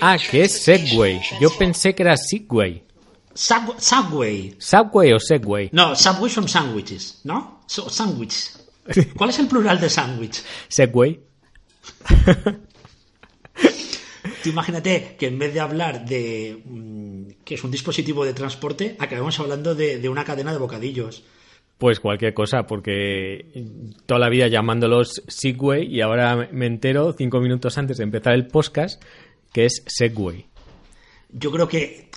Ah, que es Segway. Yo pensé que era Segway. Sub- Subway. ¿Subway o Segway? No, Subway son sándwiches, ¿no? So- Sándwich. ¿Cuál es el plural de sándwich? Segway. Tú imagínate que en vez de hablar de mm, que es un dispositivo de transporte, acabemos hablando de, de una cadena de bocadillos. Pues cualquier cosa, porque toda la vida llamándolos Segway y ahora me entero cinco minutos antes de empezar el podcast que es Segway. Yo creo que.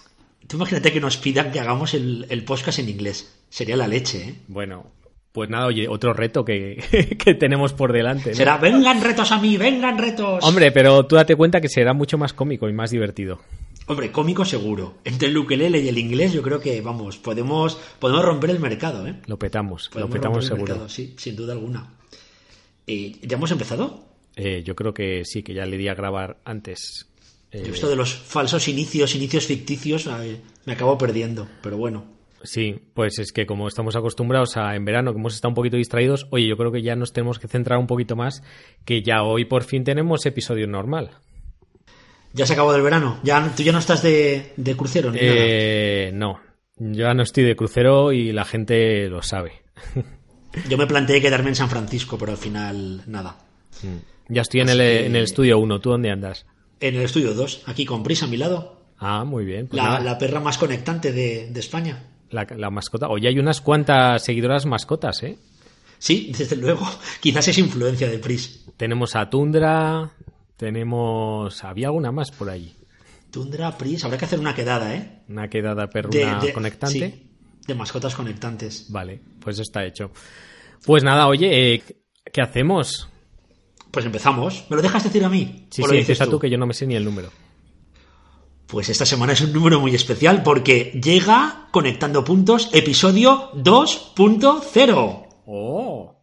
Tú imagínate que nos pidan que hagamos el, el podcast en inglés. Sería la leche, ¿eh? Bueno, pues nada, oye, otro reto que, que tenemos por delante. ¿no? Será, vengan retos a mí, vengan retos. Hombre, pero tú date cuenta que será mucho más cómico y más divertido. Hombre, cómico seguro. Entre el ukelele y el inglés, yo creo que, vamos, podemos, podemos romper el mercado, ¿eh? Lo petamos, Podemos lo petamos seguro. mercado, sí, sin duda alguna. Eh, ¿Ya hemos empezado? Eh, yo creo que sí, que ya le di a grabar antes. Eh, Yo esto de los falsos inicios, inicios ficticios, me acabo perdiendo, pero bueno. Sí, pues es que como estamos acostumbrados a en verano, que hemos estado un poquito distraídos, oye, yo creo que ya nos tenemos que centrar un poquito más, que ya hoy por fin tenemos episodio normal. ¿Ya se acabó del verano? ¿Ya, ¿Tú ya no estás de, de crucero ni nada? Eh, no, yo ya no estoy de crucero y la gente lo sabe. Yo me planteé quedarme en San Francisco, pero al final nada. Ya estoy en el, que- en el estudio 1, ¿tú dónde andas? En el estudio 2, aquí con Pris a mi lado, Ah, muy bien. pues la perra más conectante de, de España. la, la mascota. Oye, hay unas cuantas seguidoras mascotas, ¿eh? Sí, desde luego. Quizás es influencia de Pris. Tenemos a Tundra, tenemos... Había alguna más por allí. Tundra, Pris, habrá que hacer una quedada, ¿eh? Una quedada perruna de- conectante. sí, de mascotas conectantes. Vale, pues está hecho. Pues nada, oye, eh, ¿qué hacemos? Pues empezamos. ¿Me lo dejas decir a mí? Sí, ¿O lo dices empieza tú que yo no me sé ni el número. Pues esta semana es un número muy especial porque llega Conectando Puntos, episodio 2.0. ¡Oh!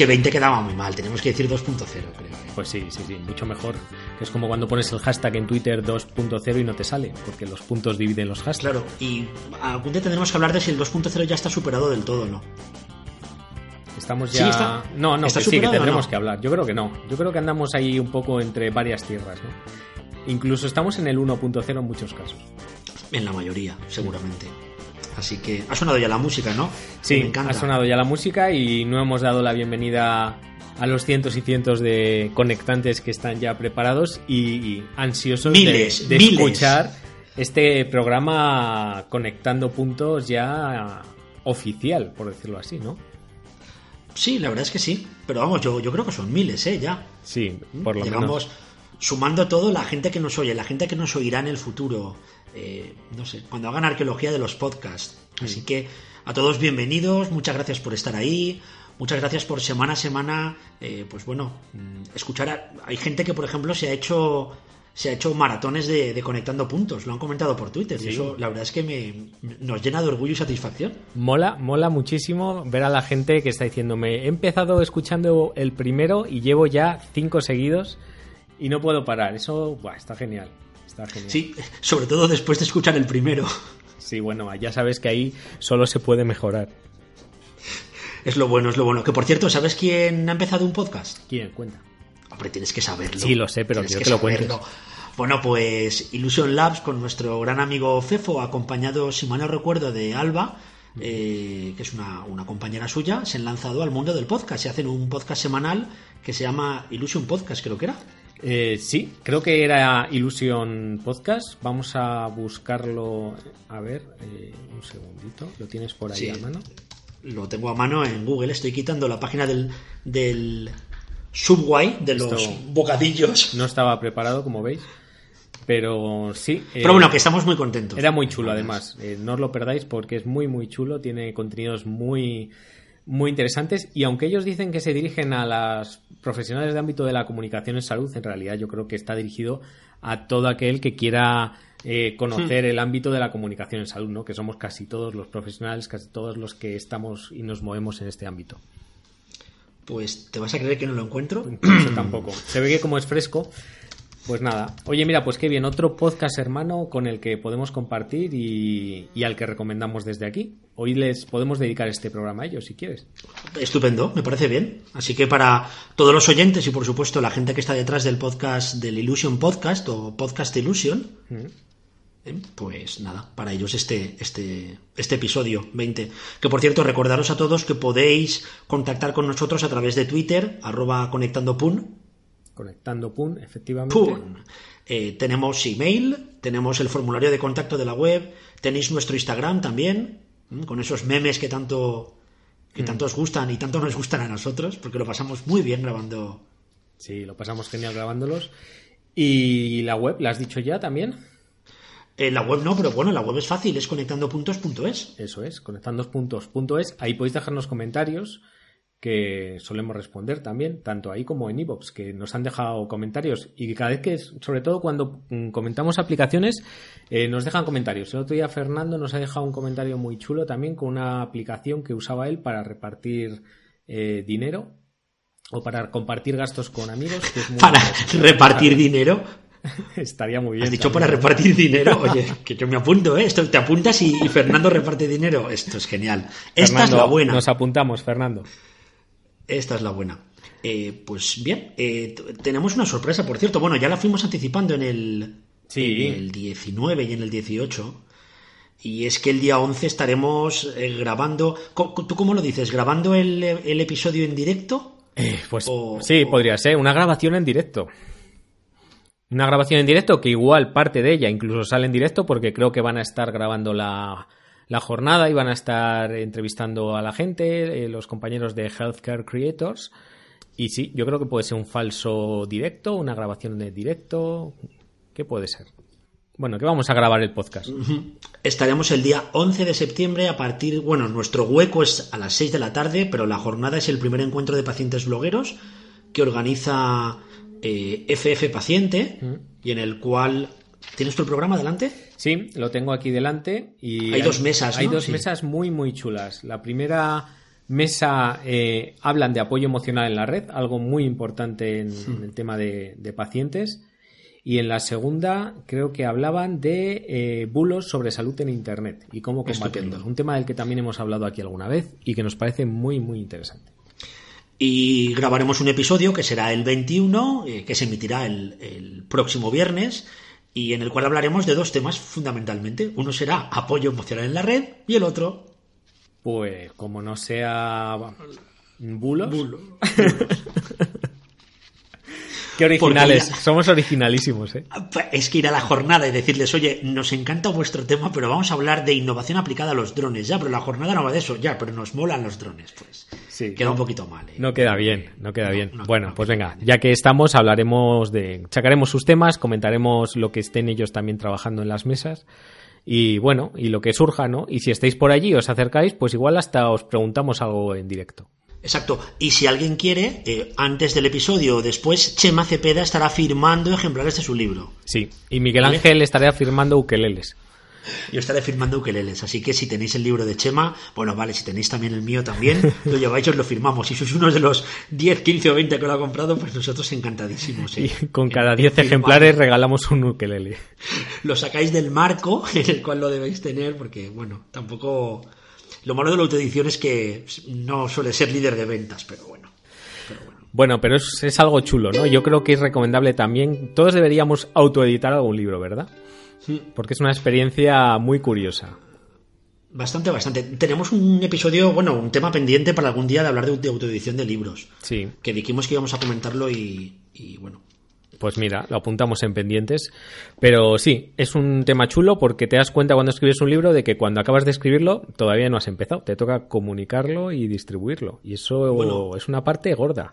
Que 20 quedaba muy mal, tenemos que decir 2.0, creo. ¿eh? Pues sí, sí, sí, mucho mejor. Es como cuando pones el hashtag en Twitter 2.0 y no te sale, porque los puntos dividen los hashtags. Claro, y algún día tendremos que hablar de si el 2.0 ya está superado del todo o no. Estamos Sí, ya. está- no, no, ¿está que sí, que tendremos no? que hablar. Yo creo que no. Yo creo que andamos ahí un poco entre varias tierras, ¿no? Incluso estamos en el 1.0 en muchos casos. En la mayoría, seguramente. Así que ha sonado ya la música, ¿no? Sí, Me encanta. ha sonado ya la música y no hemos dado la bienvenida a los cientos y cientos de conectantes que están ya preparados y, y ansiosos de- Miles, de, miles. escuchar este programa conectando puntos ya oficial, por decirlo así, ¿no? Sí, la verdad es que sí. Pero vamos, yo, yo creo que son miles, ¿eh? Ya. Sí, por lo Digamos, menos. sumando todo, la gente que nos oye, la gente que nos oirá en el futuro, eh, no sé, cuando hagan arqueología de los podcasts. Así que a todos bienvenidos, muchas gracias por estar ahí, muchas gracias por semana a semana, eh, pues bueno, mm, escuchar. a- hay gente que, por ejemplo, se ha hecho se ha hecho maratones de, de conectando puntos, lo han comentado por Twitter, y eso la verdad es que me, nos llena de orgullo y satisfacción. Mola, mola muchísimo ver a la gente que está diciéndome, he empezado escuchando el primero y llevo ya cinco seguidos y no puedo parar. Eso, buah, está genial. Está genial. Sí, sobre todo después de escuchar el primero. Sí, bueno, ya sabes que ahí solo se puede mejorar. Es lo bueno, es lo bueno. Que por cierto, ¿sabes quién ha empezado un podcast? ¿Quién? Cuenta. Hombre, tienes que saberlo. Sí, lo sé, pero Tienes quiero que lo saberlo. Bueno, pues Illusion Labs con nuestro gran amigo Fefo, acompañado, si mal no recuerdo, de Alba, eh, que es una, una compañera suya, se han lanzado al mundo del podcast. Se hacen un podcast semanal que se llama Illusion Podcast, creo que era. Eh, sí, creo que era Illusion Podcast. Vamos a buscarlo. A ver, eh, un segundito. ¿Lo tienes por ahí Sí. a mano? Lo tengo a mano en Google, estoy quitando la página del, del Subway, de los Esto- bocadillos. No estaba preparado, como veis. Pero sí. eh, Pero bueno, que estamos muy contentos. Era muy chulo, además. Eh, no os lo perdáis porque es muy, muy chulo. Tiene contenidos muy, muy interesantes y aunque ellos dicen que se dirigen a las profesionales de ámbito de la comunicación en salud, en realidad yo creo que está dirigido a todo aquel que quiera eh, conocer el ámbito de la comunicación en salud, ¿no? que somos casi todos los profesionales, casi todos los que estamos y nos movemos en este ámbito. Pues te vas a creer que no lo encuentro. tampoco. Se ve que como es fresco, pues nada. Oye, mira, pues qué bien, otro podcast hermano con el que podemos compartir y, al que recomendamos desde aquí. Hoy les podemos dedicar este programa a ellos, si quieres. Estupendo, me parece bien. Así que para todos los oyentes y por supuesto la gente que está detrás del podcast del Illusion Podcast o Podcast Illusion, eh, pues nada, para ellos este, este, este episodio 20. Que por cierto, recordaros a todos que podéis contactar con nosotros a través de Twitter, arroba conectandopun, Conectando PUN, efectivamente. Eh, tenemos email, tenemos el formulario de contacto de la web, tenéis nuestro Instagram también, con esos memes que tanto que mm. tanto os gustan y tanto nos gustan a nosotros, porque lo pasamos muy bien grabando. Sí, lo pasamos genial grabándolos. ¿Y la web, la has dicho ya también? Eh, la web no, pero bueno, la web es fácil, es conectandopuntos.es. Eso es, conectandopuntos.es. Ahí podéis dejarnos comentarios que solemos responder también, tanto ahí como en iVoox, que nos han dejado comentarios y cada vez que, sobre todo cuando mm, comentamos aplicaciones, eh, nos dejan comentarios. El otro día Fernando nos ha dejado un comentario muy chulo también con una aplicación que usaba él para repartir eh, dinero o para compartir gastos con amigos. ¿Para repartir dinero? Estaría muy bien. Has dicho para repartir dinero. Oye, que yo me apunto, ¿eh? Esto te apuntas y, Fernando reparte dinero. Esto es genial. Esta es la buena. Nos apuntamos, Fernando. Esta es la buena. Eh, pues bien, eh, tenemos una sorpresa, por cierto. Bueno, ya la fuimos anticipando en el, sí. el 19 y en el 18. Y es que el día 11 estaremos eh, grabando. ¿Tú cómo lo dices? ¿Grabando el, episodio en directo? pues sí, podría ser. Una grabación en directo. Una grabación en directo que igual parte de ella incluso sale en directo porque creo que van a estar grabando la, la jornada y van a estar entrevistando a la gente, eh, los compañeros de Healthcare Creators. Y sí, yo creo que puede ser un falso directo, una grabación de directo. ¿Qué puede ser? Bueno, que vamos a grabar el podcast. Estaremos el día 11 de septiembre a partir, bueno, nuestro hueco es a las 6 de la tarde, pero la jornada es el primer encuentro de pacientes blogueros que organiza FF eh, Paciente y en el cual ¿Tienes tu programa delante? Sí, lo tengo aquí delante. Y hay, dos mesas. Hay dos mesas muy, muy chulas. La primera mesa eh, hablan de apoyo emocional en la red, algo muy importante en, el tema de, pacientes. Y en la segunda creo que hablaban de eh, bulos sobre salud en Internet y cómo combatirlos. Un tema del que también hemos hablado aquí alguna vez y que nos parece muy, muy interesante. Y grabaremos un episodio que será el 21, eh, que se emitirá el próximo viernes y en el cual hablaremos de dos temas fundamentalmente. Uno será apoyo emocional en la red y el otro... Pues como no sea bulos. bulos. Qué originales, somos originalísimos. ¿eh? Es que ir a la jornada y decirles, oye, nos encanta vuestro tema, pero vamos a hablar de innovación aplicada a los drones. Ya, pero la jornada no va de eso, ya, pero nos molan los drones. Pues sí, queda un poquito mal. ¿eh? No queda bien, no queda bien. bueno, pues venga, ya que estamos, hablaremos de. Sacaremos sus temas, comentaremos lo que estén ellos también trabajando en las mesas. Y bueno, y lo que surja, ¿no? Y si estáis por allí, os acercáis, pues igual hasta os preguntamos algo en directo. Exacto. Y si alguien quiere, eh, antes del episodio o después, Chema Cepeda estará firmando ejemplares de su libro. Sí, y Miguel Ángel estará firmando ukeleles. Yo estaré firmando ukeleles, así que si tenéis el libro de Chema, bueno, vale, si tenéis también el mío también, lo lleváis y os lo firmamos. Si sois uno de los 10, 15 o 20 que lo ha comprado, pues nosotros encantadísimos. ¿eh? Y con cada 10 ejemplares regalamos un ukelele. Lo sacáis del marco en el cual lo debéis tener, porque, bueno, tampoco lo malo de la autoedición es que no suele ser líder de ventas, pero bueno. bueno. pero es, algo chulo, ¿no? Yo creo que es recomendable también. Todos deberíamos autoeditar algún libro, ¿verdad? Porque es una experiencia muy curiosa. Bastante, bastante. Tenemos un episodio, bueno, un tema pendiente para algún día de hablar de, autoedición de libros. Sí. Que dijimos que íbamos a comentarlo y bueno, pues mira, lo apuntamos en pendientes. Pero sí, es un tema chulo porque te das cuenta cuando escribes un libro de que cuando acabas de escribirlo todavía no has empezado. Te toca comunicarlo y distribuirlo. Y eso es una parte gorda.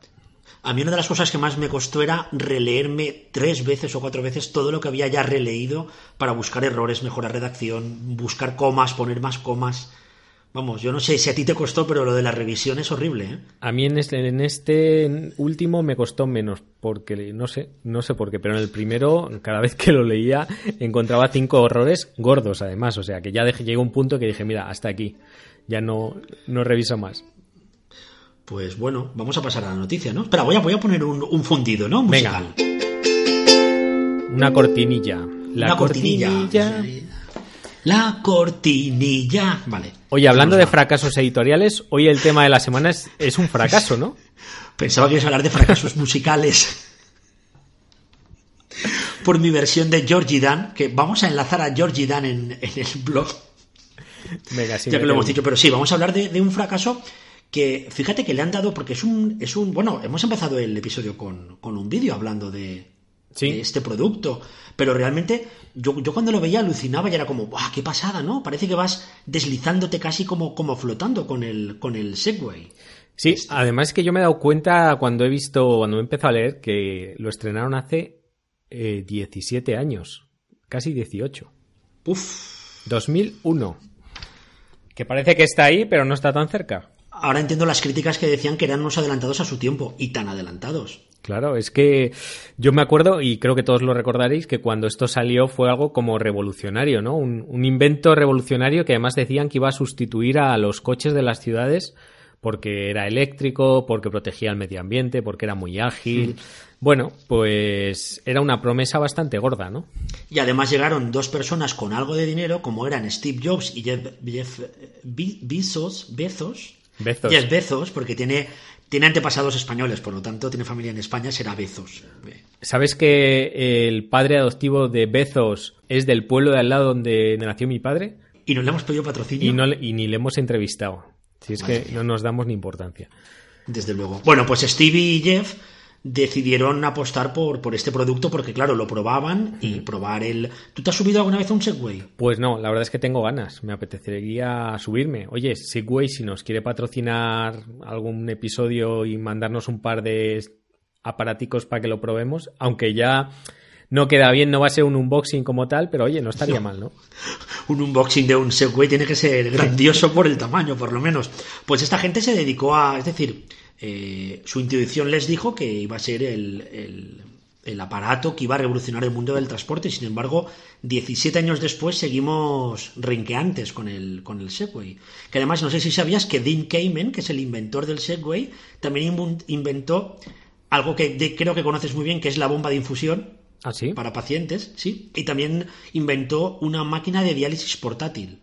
A mí una de las cosas que más me costó era releerme tres veces o cuatro veces todo lo que había ya releído para buscar errores, mejorar redacción, buscar comas, poner más comas. Vamos, yo no sé si a ti te costó, pero lo de la revisión es horrible, ¿eh? A mí en este, en este último me costó menos, porque no sé, no sé por qué, pero en el primero, cada vez que lo leía, encontraba cinco horrores gordos, además. O sea, que ya dejé, llegó un punto que dije, mira, hasta aquí. Ya no, no reviso más. Pues bueno, vamos a pasar a la noticia, ¿no? Espera, voy a, voy a poner un, fundido, ¿no? Musical. Una cortinilla. La Una cortinilla. La cortinilla. Vale. Oye, hablando de fracasos editoriales, hoy el tema de la semana es, es un fracaso, ¿no? Pensaba que ibas a hablar de fracasos musicales. Por mi versión de Georgie Dan, que vamos a enlazar a Georgie Dan en, el blog. Venga, sí, ya que lo hemos dicho, pero sí, vamos a hablar de un fracaso que fíjate que le han dado, porque es un, es un bueno, hemos empezado el episodio con, un vídeo hablando de, este producto, pero realmente yo, yo, cuando lo veía alucinaba y era como, ¡guau, qué pasada, ¿no? Parece que vas deslizándote casi como, como flotando con el, con el Segway. Sí, este. además es que yo me he dado cuenta cuando he visto, cuando he empezado a leer, que lo estrenaron hace 17 eh, años, casi 18. Uf. 2001. Que parece que está ahí, pero no está tan cerca ahora entiendo las críticas que decían que eran unos adelantados a su tiempo y tan adelantados. Claro, es que yo me acuerdo, y creo que todos lo recordaréis, que cuando esto salió fue algo como revolucionario, ¿no? Un, invento revolucionario que además decían que iba a sustituir a los coches de las ciudades porque era eléctrico, porque protegía el medio ambiente, porque era muy ágil. Bueno, pues era una promesa bastante gorda, ¿no? Y además llegaron dos personas con algo de dinero, como eran Steve Jobs y Jeff, Jeff Bezos, Bezos Bezos. es Bezos, porque tiene, tiene antepasados españoles, por lo tanto tiene familia en España, será Bezos. ¿Sabes que el padre adoptivo de Bezos es del pueblo de al lado donde nació mi padre? ¿Y no le hemos pedido patrocinio? Y, no, y ni le hemos entrevistado. Si es que no nos damos ni importancia. Desde luego. Bueno, pues Stevie y Jeff decidieron apostar por, por este producto porque, claro, lo probaban y probar el... ¿Tú te has subido alguna vez a un Segway? Pues no, la verdad es que tengo ganas. Me apetecería subirme. Oye, Segway, si nos quiere patrocinar algún episodio y mandarnos un par de aparaticos para que lo probemos, aunque ya no queda bien, no va a ser un unboxing como tal, pero oye, no estaría mal, ¿no? un unboxing de un Segway tiene que ser grandioso por el tamaño, por lo menos. Pues esta gente se dedicó a, es decir, eh, su intuición les dijo que iba a ser el, el, aparato que iba a revolucionar el mundo del transporte. Sin embargo, 17 años después seguimos renqueantes con el, con el Segway. Que además, no sé si sabías que Dean Kamen, que es el inventor del Segway, también inventó algo que creo que conoces muy bien, que es la bomba de infusión. ¿Ah, para pacientes, sí. Y también inventó una máquina de diálisis portátil.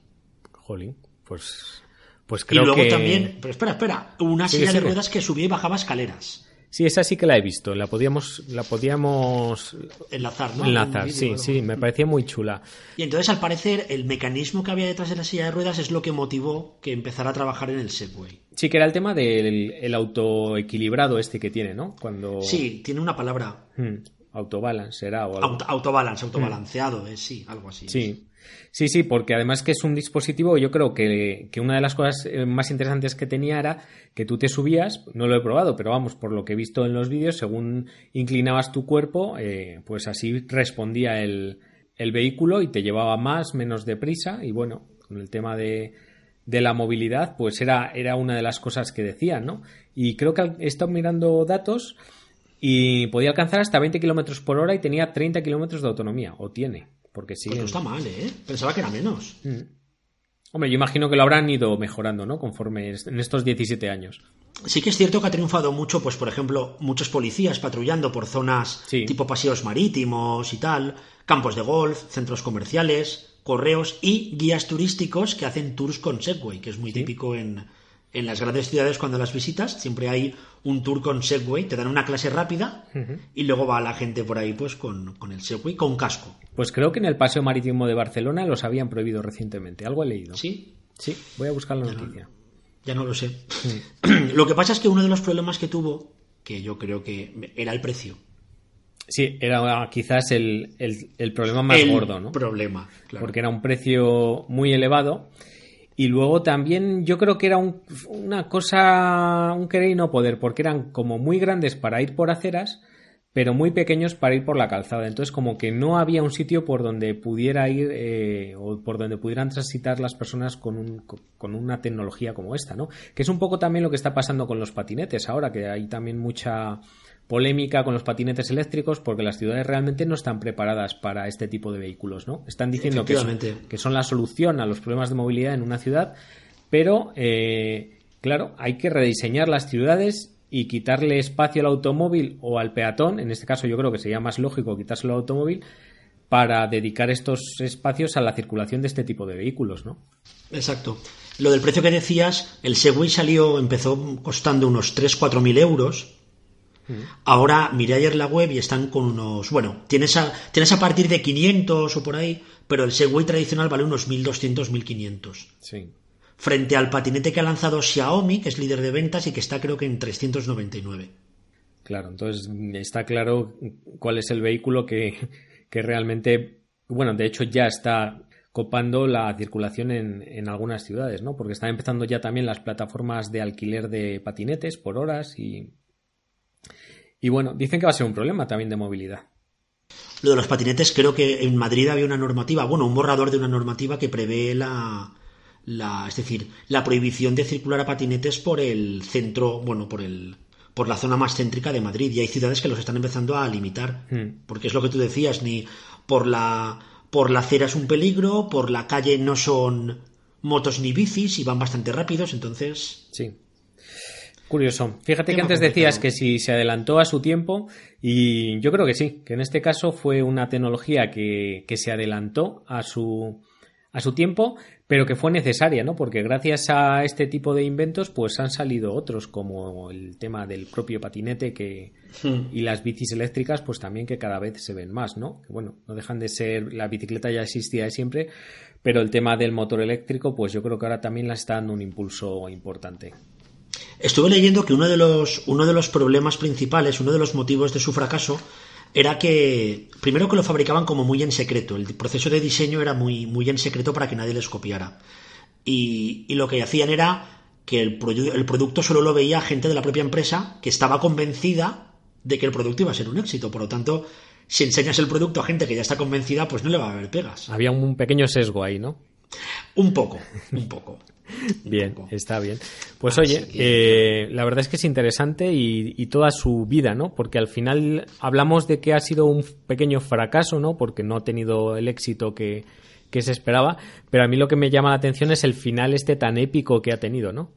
Jolín, pues pues creo y luego que... también, pero espera, espera, una silla de ruedas que subía y bajaba escaleras. Sí, esa sí que la he visto. La podíamos, la podíamos enlazar, ¿no? Enlazar, sí, sí, me parecía muy chula. Y entonces, al parecer, el mecanismo que había detrás de la silla de ruedas es lo que motivó que empezara a trabajar en el Segway. Sí, que era el tema del el autoequilibrado este que tiene, ¿no? Cuando... Sí, tiene una palabra. Hmm, autobalance, será. O algo. autobalance, autobalanceado, sí, algo así. Sí. Sí, sí, porque además que es un dispositivo, yo creo que, una de las cosas eh, más interesantes que tenía era que tú te subías, no lo he probado, pero vamos, por lo que he visto en los vídeos, según inclinabas tu cuerpo, eh, pues así respondía el, vehículo y te llevaba más, menos deprisa y bueno, con el tema de, de la movilidad, pues era, era una de las cosas que decían, ¿no? Y creo que he estado mirando datos y podía alcanzar hasta 20 kilómetros por hora y tenía 30 kilómetros de autonomía, o tiene. Porque sí. Pues no está mal, ¿eh? Pensaba que era menos. Mm. Hombre, yo imagino que lo habrán ido mejorando, ¿no? Conforme en estos 17 años. Sí que es cierto que ha triunfado mucho, pues por ejemplo, muchos policías patrullando por zonas tipo paseos marítimos y tal, campos de golf, centros comerciales, correos y guías turísticos que hacen tours con Segway, que es muy típico en, en las grandes ciudades cuando las visitas siempre hay un tour con Segway, te dan una clase rápida y luego va la gente por ahí pues con, el Segway con casco. Pues creo que en el Paseo Marítimo de Barcelona los habían prohibido recientemente, algo he leído. ¿Sí? Sí, voy a buscar la noticia. ya no lo sé. lo que pasa es que uno de los problemas que tuvo, que yo creo que era el precio. Sí, era quizás el, problema más gordo, ¿no? problema, Porque era un precio muy elevado y luego también yo creo que era una cosa, un querer y no poder, porque eran como muy grandes para ir por aceras, pero muy pequeños para ir por la calzada. Entonces, como que no había un sitio por donde pudiera ir eh, o por donde pudieran transitar las personas con, un, con una tecnología como esta, ¿no? Que es un poco también lo que está pasando con los patinetes ahora, que hay también mucha polémica con los patinetes eléctricos porque las ciudades realmente no están preparadas para este tipo de vehículos, ¿no? Están diciendo que son, que son la solución a los problemas de movilidad en una ciudad, pero eh, claro, hay que rediseñar las ciudades y quitarle espacio al automóvil o al peatón, en este caso yo creo que sería más lógico quitárselo al automóvil para dedicar estos espacios a la circulación de este tipo de vehículos, ¿no? Exacto. Lo del precio que decías, el Segway salió, empezó costando unos 3-4 mil euros. Ahora miré ayer la web y están con unos. Bueno, tienes a, tienes a partir de 500 o por ahí, pero el Segway tradicional vale unos 1200, 1500. Sí frente al patinete que ha lanzado Xiaomi, que es líder de ventas y que está creo que en 399. Claro, entonces está claro cuál es el vehículo que, realmente, bueno, de hecho ya está copando la circulación en, en, algunas ciudades, ¿no? Porque están empezando ya también las plataformas de alquiler de patinetes por horas y, y bueno, dicen que va a ser un problema también de movilidad. Lo de los patinetes, creo que en Madrid había una normativa, bueno, un borrador de una normativa que prevé la, la, es decir, la prohibición de circular a patinetes por el centro, bueno, por el por la zona más céntrica de Madrid y hay ciudades que los están empezando a limitar, hmm. porque es lo que tú decías, ni por la por la acera es un peligro, por la calle no son motos ni bicis y van bastante rápidos, entonces Sí. Curioso. Fíjate que antes decías que si se adelantó a su tiempo y yo creo que sí, que en este caso fue una tecnología que, que se adelantó a su, a su tiempo, pero que fue necesaria, ¿no? Porque gracias a este tipo de inventos, pues han salido otros, como el tema del propio patinete que, hmm. y las bicis eléctricas, pues también que cada vez se ven más, ¿no? Que bueno, no dejan de ser, la bicicleta ya existía de siempre, pero el tema del motor eléctrico, pues yo creo que ahora también la está dando un impulso importante. Estuve leyendo que uno de los, uno de los problemas principales, uno de los motivos de su fracaso, era que, primero que lo fabricaban como muy en secreto, el proceso de diseño era muy, muy en secreto para que nadie les copiara. Y, lo que hacían era que el, el producto solo lo veía gente de la propia empresa que estaba convencida de que el producto iba a ser un éxito. Por lo tanto, si enseñas el producto a gente que ya está convencida, pues no le va a haber pegas. Había un pequeño sesgo ahí, ¿no? Un poco, un poco. bien, está bien. Pues oye, eh, la verdad es que es interesante y, toda su vida, ¿no? Porque al final hablamos de que ha sido un pequeño fracaso, ¿no? Porque no ha tenido el éxito que, que se esperaba, pero a mí lo que me llama la atención es el final este tan épico que ha tenido, ¿no?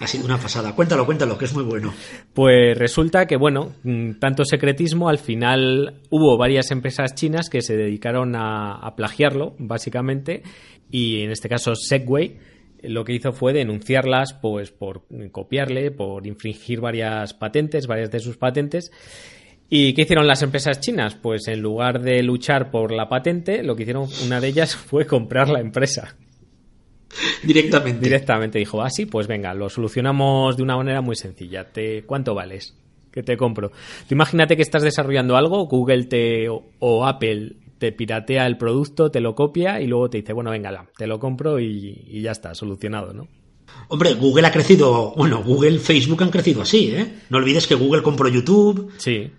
Ha sido una pasada. Cuéntalo, cuéntalo, que es muy bueno. Pues resulta que, bueno, mm, tanto secretismo, al final hubo varias empresas chinas que se dedicaron a, a plagiarlo, básicamente, y en este caso Segway, lo que hizo fue denunciarlas pues por copiarle, por infringir varias patentes, varias de sus patentes. ¿Y qué hicieron las empresas chinas? Pues en lugar de luchar por la patente, lo que hicieron una de ellas fue comprar la empresa. Directamente. Directamente dijo, ah, sí, pues venga, lo solucionamos de una manera muy sencilla. Te, ¿Cuánto vales? Que te compro. Tú imagínate que estás desarrollando algo, Google te, o Apple te piratea el producto, te lo copia y luego te dice, bueno, venga, te lo compro y, ya está, solucionado, ¿no? Hombre, Google ha crecido, bueno, Google, Facebook han crecido así, ¿eh? No olvides que Google compró YouTube. Sí.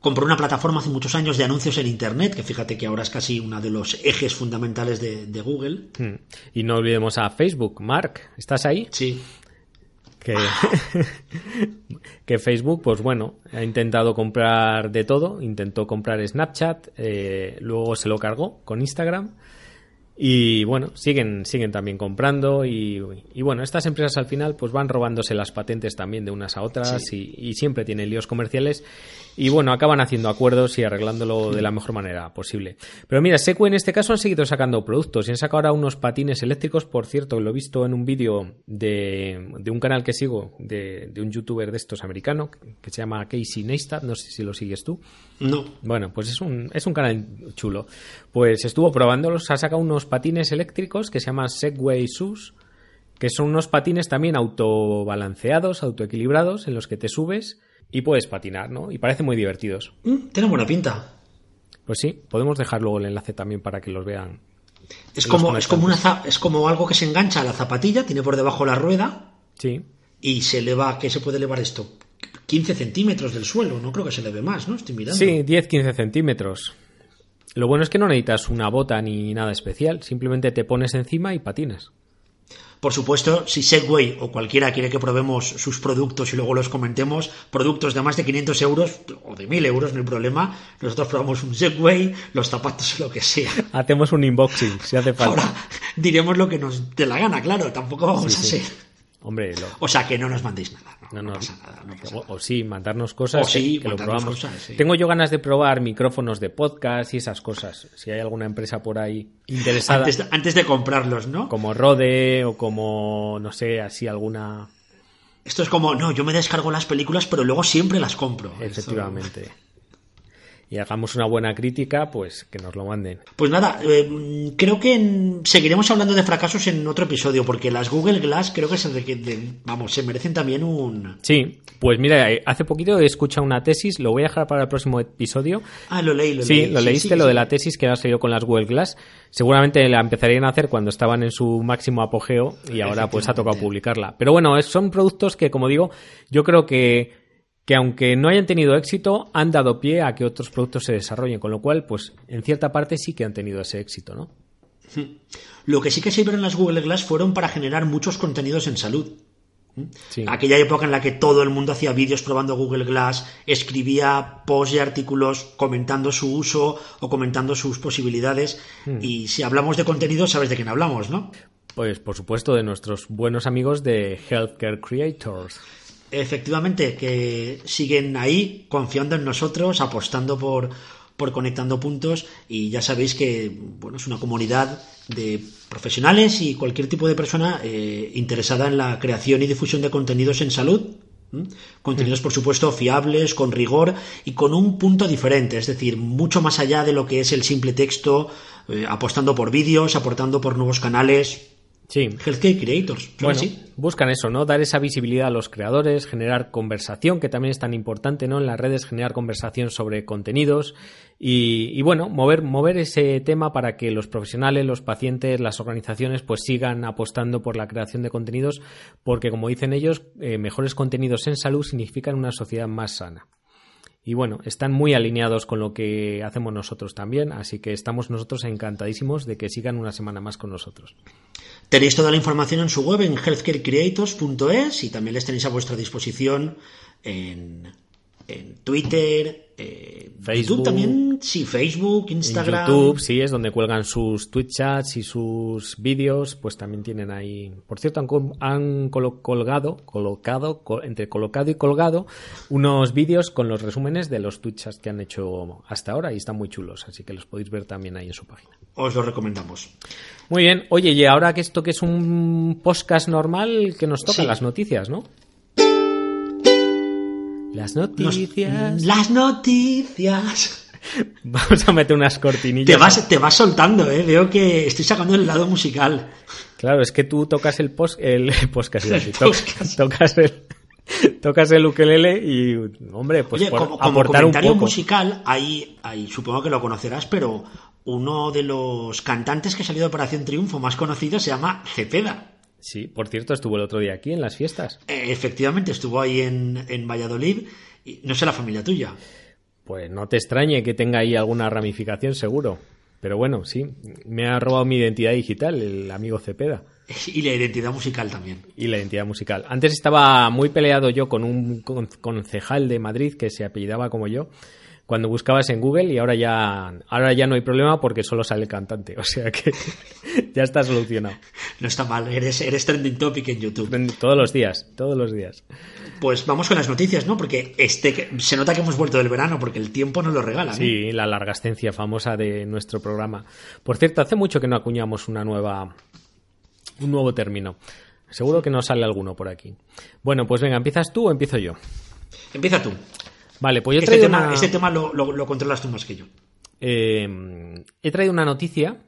Compró una plataforma hace muchos años de anuncios en Internet, que fíjate que ahora es casi uno de los ejes fundamentales de, de Google. Hmm. Y no olvidemos a Facebook. Mark, ¿estás ahí? Sí. que, Facebook, pues bueno, ha intentado comprar de todo, intentó comprar Snapchat, eh, luego se lo cargó con Instagram. Y bueno, siguen, siguen también comprando y, bueno, estas empresas al final pues van robándose las patentes también de unas a otras y, siempre tienen líos comerciales y bueno, acaban haciendo acuerdos y arreglándolo de la mejor manera posible. Pero mira, Seco en este caso han seguido sacando productos y han sacado ahora unos patines eléctricos, por cierto, lo he visto en un vídeo de, de un canal que sigo, de, de, un youtuber de estos americano, que se llama Casey Neistat, no sé si lo sigues tú. No. Bueno, pues es un, es un canal chulo. Pues estuvo probándolos, ha sacado unos patines eléctricos que se llaman Segway SUS, que son unos patines también autobalanceados, autoequilibrados, en los que te subes y puedes patinar, ¿no? Y parecen muy divertidos. Mm, tienen buena pinta. Pues sí, podemos dejar luego el enlace también para que los vean. Es como, es como, una, es como algo que se engancha a la zapatilla, tiene por debajo la rueda. Sí. Y se eleva, ¿qué se puede elevar esto? 15 centímetros del suelo, no creo que se le ve más, ¿no? Estoy mirando. Sí, 10-15 centímetros. Lo bueno es que no necesitas una bota ni nada especial, simplemente te pones encima y patinas. Por supuesto, si Segway o cualquiera quiere que probemos sus productos y luego los comentemos, productos de más de 500 euros o de 1000 euros, no hay problema. Nosotros probamos un Segway, los zapatos o lo que sea. Hacemos un unboxing, si hace falta. Ahora diremos lo que nos dé la gana, claro, tampoco vamos a ser. Hombre, o sea que no nos mandéis nada. No, no, pasa nada, no pasa o, sí, mandarnos cosas o sí, que, lo mandarnos probamos. cosas, sí. Tengo yo ganas de probar micrófonos de podcast y esas cosas. Si hay alguna empresa por ahí interesada, Antes, de- antes de comprarlos, ¿no? como Rode o como, no sé, así alguna. Esto es como, no, yo me descargo las películas, pero luego siempre las compro. Efectivamente. Y hagamos una buena crítica, pues que nos lo manden. Pues nada, eh, creo que en- seguiremos hablando de fracasos en otro episodio, porque las Google Glass creo que se, de- vamos, se merecen también un... Sí, pues mira, eh, hace poquito he escuchado una tesis, lo voy a dejar para el próximo episodio. Ah, lo leí, lo Sí, leí. lo leíste, sí, lo sí. de la tesis que ha salido con las Google Glass. Seguramente la empezarían a hacer cuando estaban en su máximo apogeo y ahora pues ha tocado publicarla. Pero bueno, son productos que, como digo, yo creo que, que aunque no hayan tenido éxito, han dado pie a que otros productos se desarrollen, con lo cual, pues en cierta parte sí que han tenido ese éxito, ¿no? Lo que sí que sirvieron las Google Glass fueron para generar muchos contenidos en salud. Sí. Aquella época en la que todo el mundo hacía vídeos probando Google Glass, escribía posts y artículos comentando su uso o comentando sus posibilidades. Hmm. Y si hablamos de contenido, sabes de quién hablamos, ¿no? Pues por supuesto de nuestros buenos amigos de Healthcare Creators. Efectivamente, que siguen ahí confiando en nosotros, apostando por, por conectando puntos y ya sabéis que bueno, es una comunidad de profesionales y cualquier tipo de persona eh, interesada en la creación y difusión de contenidos en salud. Contenidos, por supuesto, fiables, con rigor y con un punto diferente, es decir, mucho más allá de lo que es el simple texto, eh, apostando por vídeos, aportando por nuevos canales. Sí. Healthcare Creators, ¿son Bueno, así? buscan eso, ¿no? Dar esa visibilidad a los creadores, generar conversación, que también es tan importante, ¿no? En las redes, generar conversación sobre contenidos y, y, bueno, mover, mover ese tema para que los profesionales, los pacientes, las organizaciones, pues sigan apostando por la creación de contenidos, porque como dicen ellos, eh, mejores contenidos en salud significan una sociedad más sana. Y bueno, están muy alineados con lo que hacemos nosotros también, así que estamos nosotros encantadísimos de que sigan una semana más con nosotros. Tenéis toda la información en su web en healthcarecreators.es y también les tenéis a vuestra disposición en, en Twitter, eh, Facebook. YouTube también, sí, Facebook, Instagram. YouTube, sí, es donde cuelgan sus tweet chats y sus vídeos, pues también tienen ahí. Por cierto, han, han colgado, colocado, co- entre colocado y colgado, unos vídeos con los resúmenes de los tweet chats que han hecho hasta ahora y están muy chulos, así que los podéis ver también ahí en su página. Os lo recomendamos. Muy bien, oye, y ahora que esto que es un podcast normal, que nos tocan Sí. las noticias, ¿no? Las Nos- noticias. las noticias. Vamos a meter unas cortinillas. Te vas, te vas soltando, ¿eh? Veo que estoy sacando el lado musical. Claro, es que tú tocas el post, el podcast, El tocas el tocas el ukelele y hombre, pues Oye, por como, como aportar un comentario poco. musical, hay, hay, supongo que lo conocerás, pero uno de los cantantes que salió de Operación Triunfo más conocido se llama Cepeda. Sí, por cierto, estuvo el otro día aquí en las fiestas. Eh, efectivamente, estuvo ahí en, en Valladolid. Y no sé la familia tuya. Pues no te extrañe que tenga ahí alguna ramificación, seguro. Pero bueno, sí, me ha robado mi identidad digital, el amigo Cepeda. Y la identidad musical también. Y la identidad musical. Antes estaba muy peleado yo con un con- concejal de Madrid que se apellidaba como yo cuando buscabas en Google y ahora ya ahora ya no hay problema porque solo sale el cantante. O sea que ya está solucionado. No está mal, eres, eres trending topic en YouTube. Todos los días, todos los días. Pues vamos con las noticias, ¿no? Porque este se nota que hemos vuelto del verano porque el tiempo nos lo regala. ¿no? Sí, la largascencia famosa de nuestro programa. Por cierto, hace mucho que no acuñamos una nueva un nuevo término. Seguro que nos sale alguno por aquí. Bueno, pues venga, ¿empiezas tú o empiezo yo? Empieza tú. Vale, pues yo he Este traído tema, una... este tema lo, lo- lo controlas tú más que yo. Eh, he traído una noticia.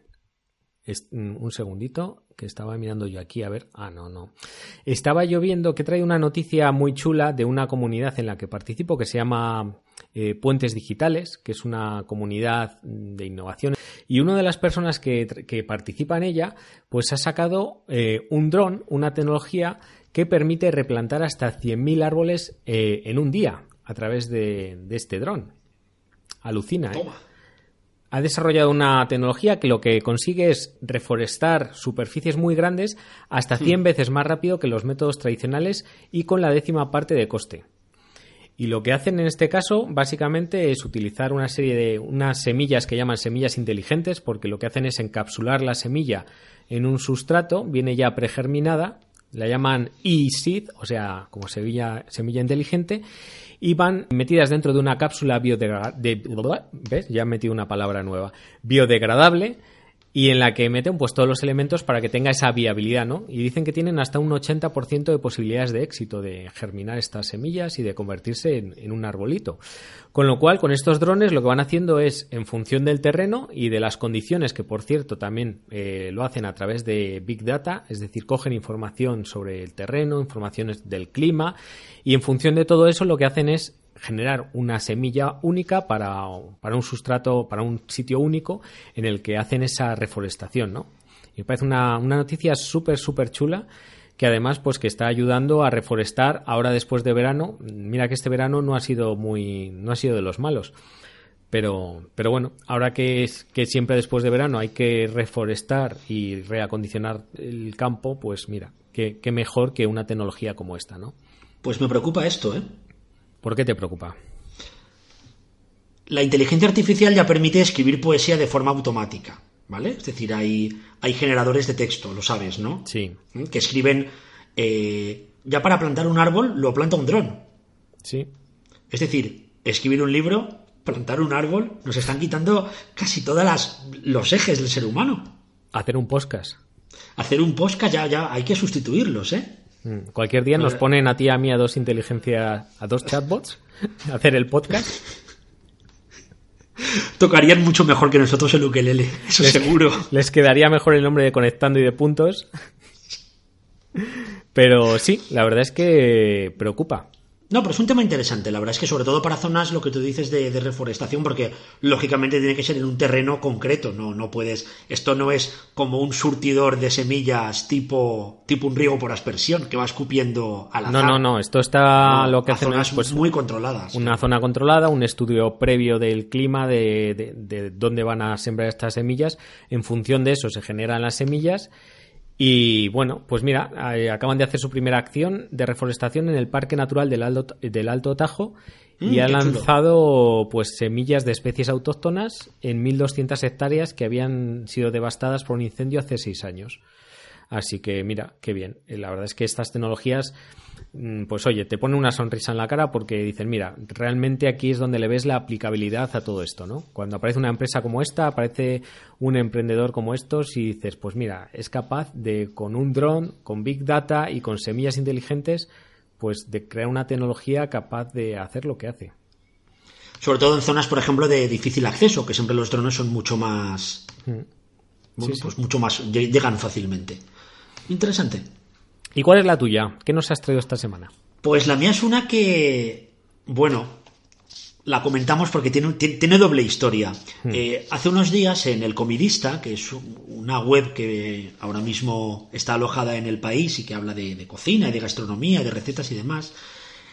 Es- mm, un segundito, que estaba mirando yo aquí, a ver. Ah, no, no. Estaba yo viendo que he traído una noticia muy chula de una comunidad en la que participo que se llama eh, Puentes Digitales, que es una comunidad de innovación. Y una de las personas que, que participa en ella, pues ha sacado eh, un dron, una tecnología que permite replantar hasta 100.000 árboles eh, en un día a través de, este dron. Alucina, ¿eh? Ha desarrollado una tecnología que lo que consigue es reforestar superficies muy grandes hasta 100 hmm. veces más rápido que los métodos tradicionales y con la décima parte de coste. Y lo que hacen en este caso, básicamente, es utilizar una serie de unas semillas que llaman semillas inteligentes, porque lo que hacen es encapsular la semilla en un sustrato, viene ya pregerminada, la llaman e-seed, o sea, como semilla, semilla inteligente, y van metidas dentro de una cápsula biodegradable, ¿ves? Ya he metido una palabra nueva, biodegradable, y en la que meten pues todos los elementos para que tenga esa viabilidad, ¿no? Y dicen que tienen hasta un 80% de posibilidades de éxito de germinar estas semillas y de convertirse en, un arbolito. Con lo cual, con estos drones lo que van haciendo es, en función del terreno y de las condiciones, que por cierto también eh, lo hacen a través de Big Data, es decir, cogen información sobre el terreno, informaciones del clima, y en función de todo eso lo que hacen es generar una semilla única para, un sustrato, para un sitio único en el que hacen esa reforestación, ¿no? Y me parece una, una noticia súper, súper chula que además pues que está ayudando a reforestar ahora después de verano. Mira que este verano no ha sido muy no ha sido de los malos. Pero, pero bueno, ahora que es que siempre después de verano hay que reforestar y reacondicionar el campo, pues mira, qué, qué mejor que una tecnología como esta, ¿no? Pues me preocupa esto, ¿eh? ¿Por qué te preocupa? La inteligencia artificial ya permite escribir poesía de forma automática, ¿vale? Es decir, hay, hay generadores de texto, lo sabes, ¿no? Sí. ¿Mm? Que escriben, eh, ya para plantar un árbol lo planta un dron. Sí. Es decir, escribir un libro, plantar un árbol, nos están quitando casi todos los ejes del ser humano. Hacer un podcast. Hacer un podcast ya, ya hay que sustituirlos, ¿eh? Mm, cualquier día nos ponen a ti y a mí a dos inteligencias, a dos chatbots a hacer el podcast. Tocarían mucho mejor que nosotros el ukelele, eso seguro. Les quedaría mejor el nombre de conectando y de puntos. Pero sí, la verdad es que preocupa. No, pero es un tema interesante. La verdad es que sobre todo para zonas lo que tú dices de, reforestación, porque lógicamente tiene que ser en un terreno concreto. No, no puedes. Esto no es como un surtidor de semillas tipo, tipo un riego por aspersión que va escupiendo a la No, no, no. Esto está lo que hacen es pues, muy controladas. Una zona controlada, un estudio previo del clima, de, de, de dónde van a sembrar estas semillas. En función de eso se generan las semillas y bueno, pues mira, eh, acaban de hacer su primera acción de reforestación en el Parque Natural del Alto, del Alto Tajo y mm, ha lanzado pues semillas de especies autóctonas en 1.200 hectáreas que habían sido devastadas por un incendio hace seis años. Así que mira, qué bien. Eh, la verdad es que estas tecnologías Mm, pues oye, te pone una sonrisa en la cara porque dicen, mira, realmente aquí es donde le ves la aplicabilidad a todo esto, ¿no? Cuando aparece una empresa como esta, aparece un emprendedor como estos y dices, pues mira, es capaz de, con un dron, con big data y con semillas inteligentes, pues de crear una tecnología capaz de hacer lo que hace. Sobre todo en zonas, por ejemplo, de difícil acceso, que siempre los drones son mucho más... Mm. pues mucho más... llegan fácilmente. Interesante. ¿Y cuál es la tuya? ¿Qué nos has traído esta semana? Pues la mía es una que, bueno, la comentamos porque tiene, tiene, doble historia. Hmm. Eh, hace unos días en El Comidista, que es una web que ahora mismo está alojada en el país y que habla de, cocina y de gastronomía, de recetas y demás,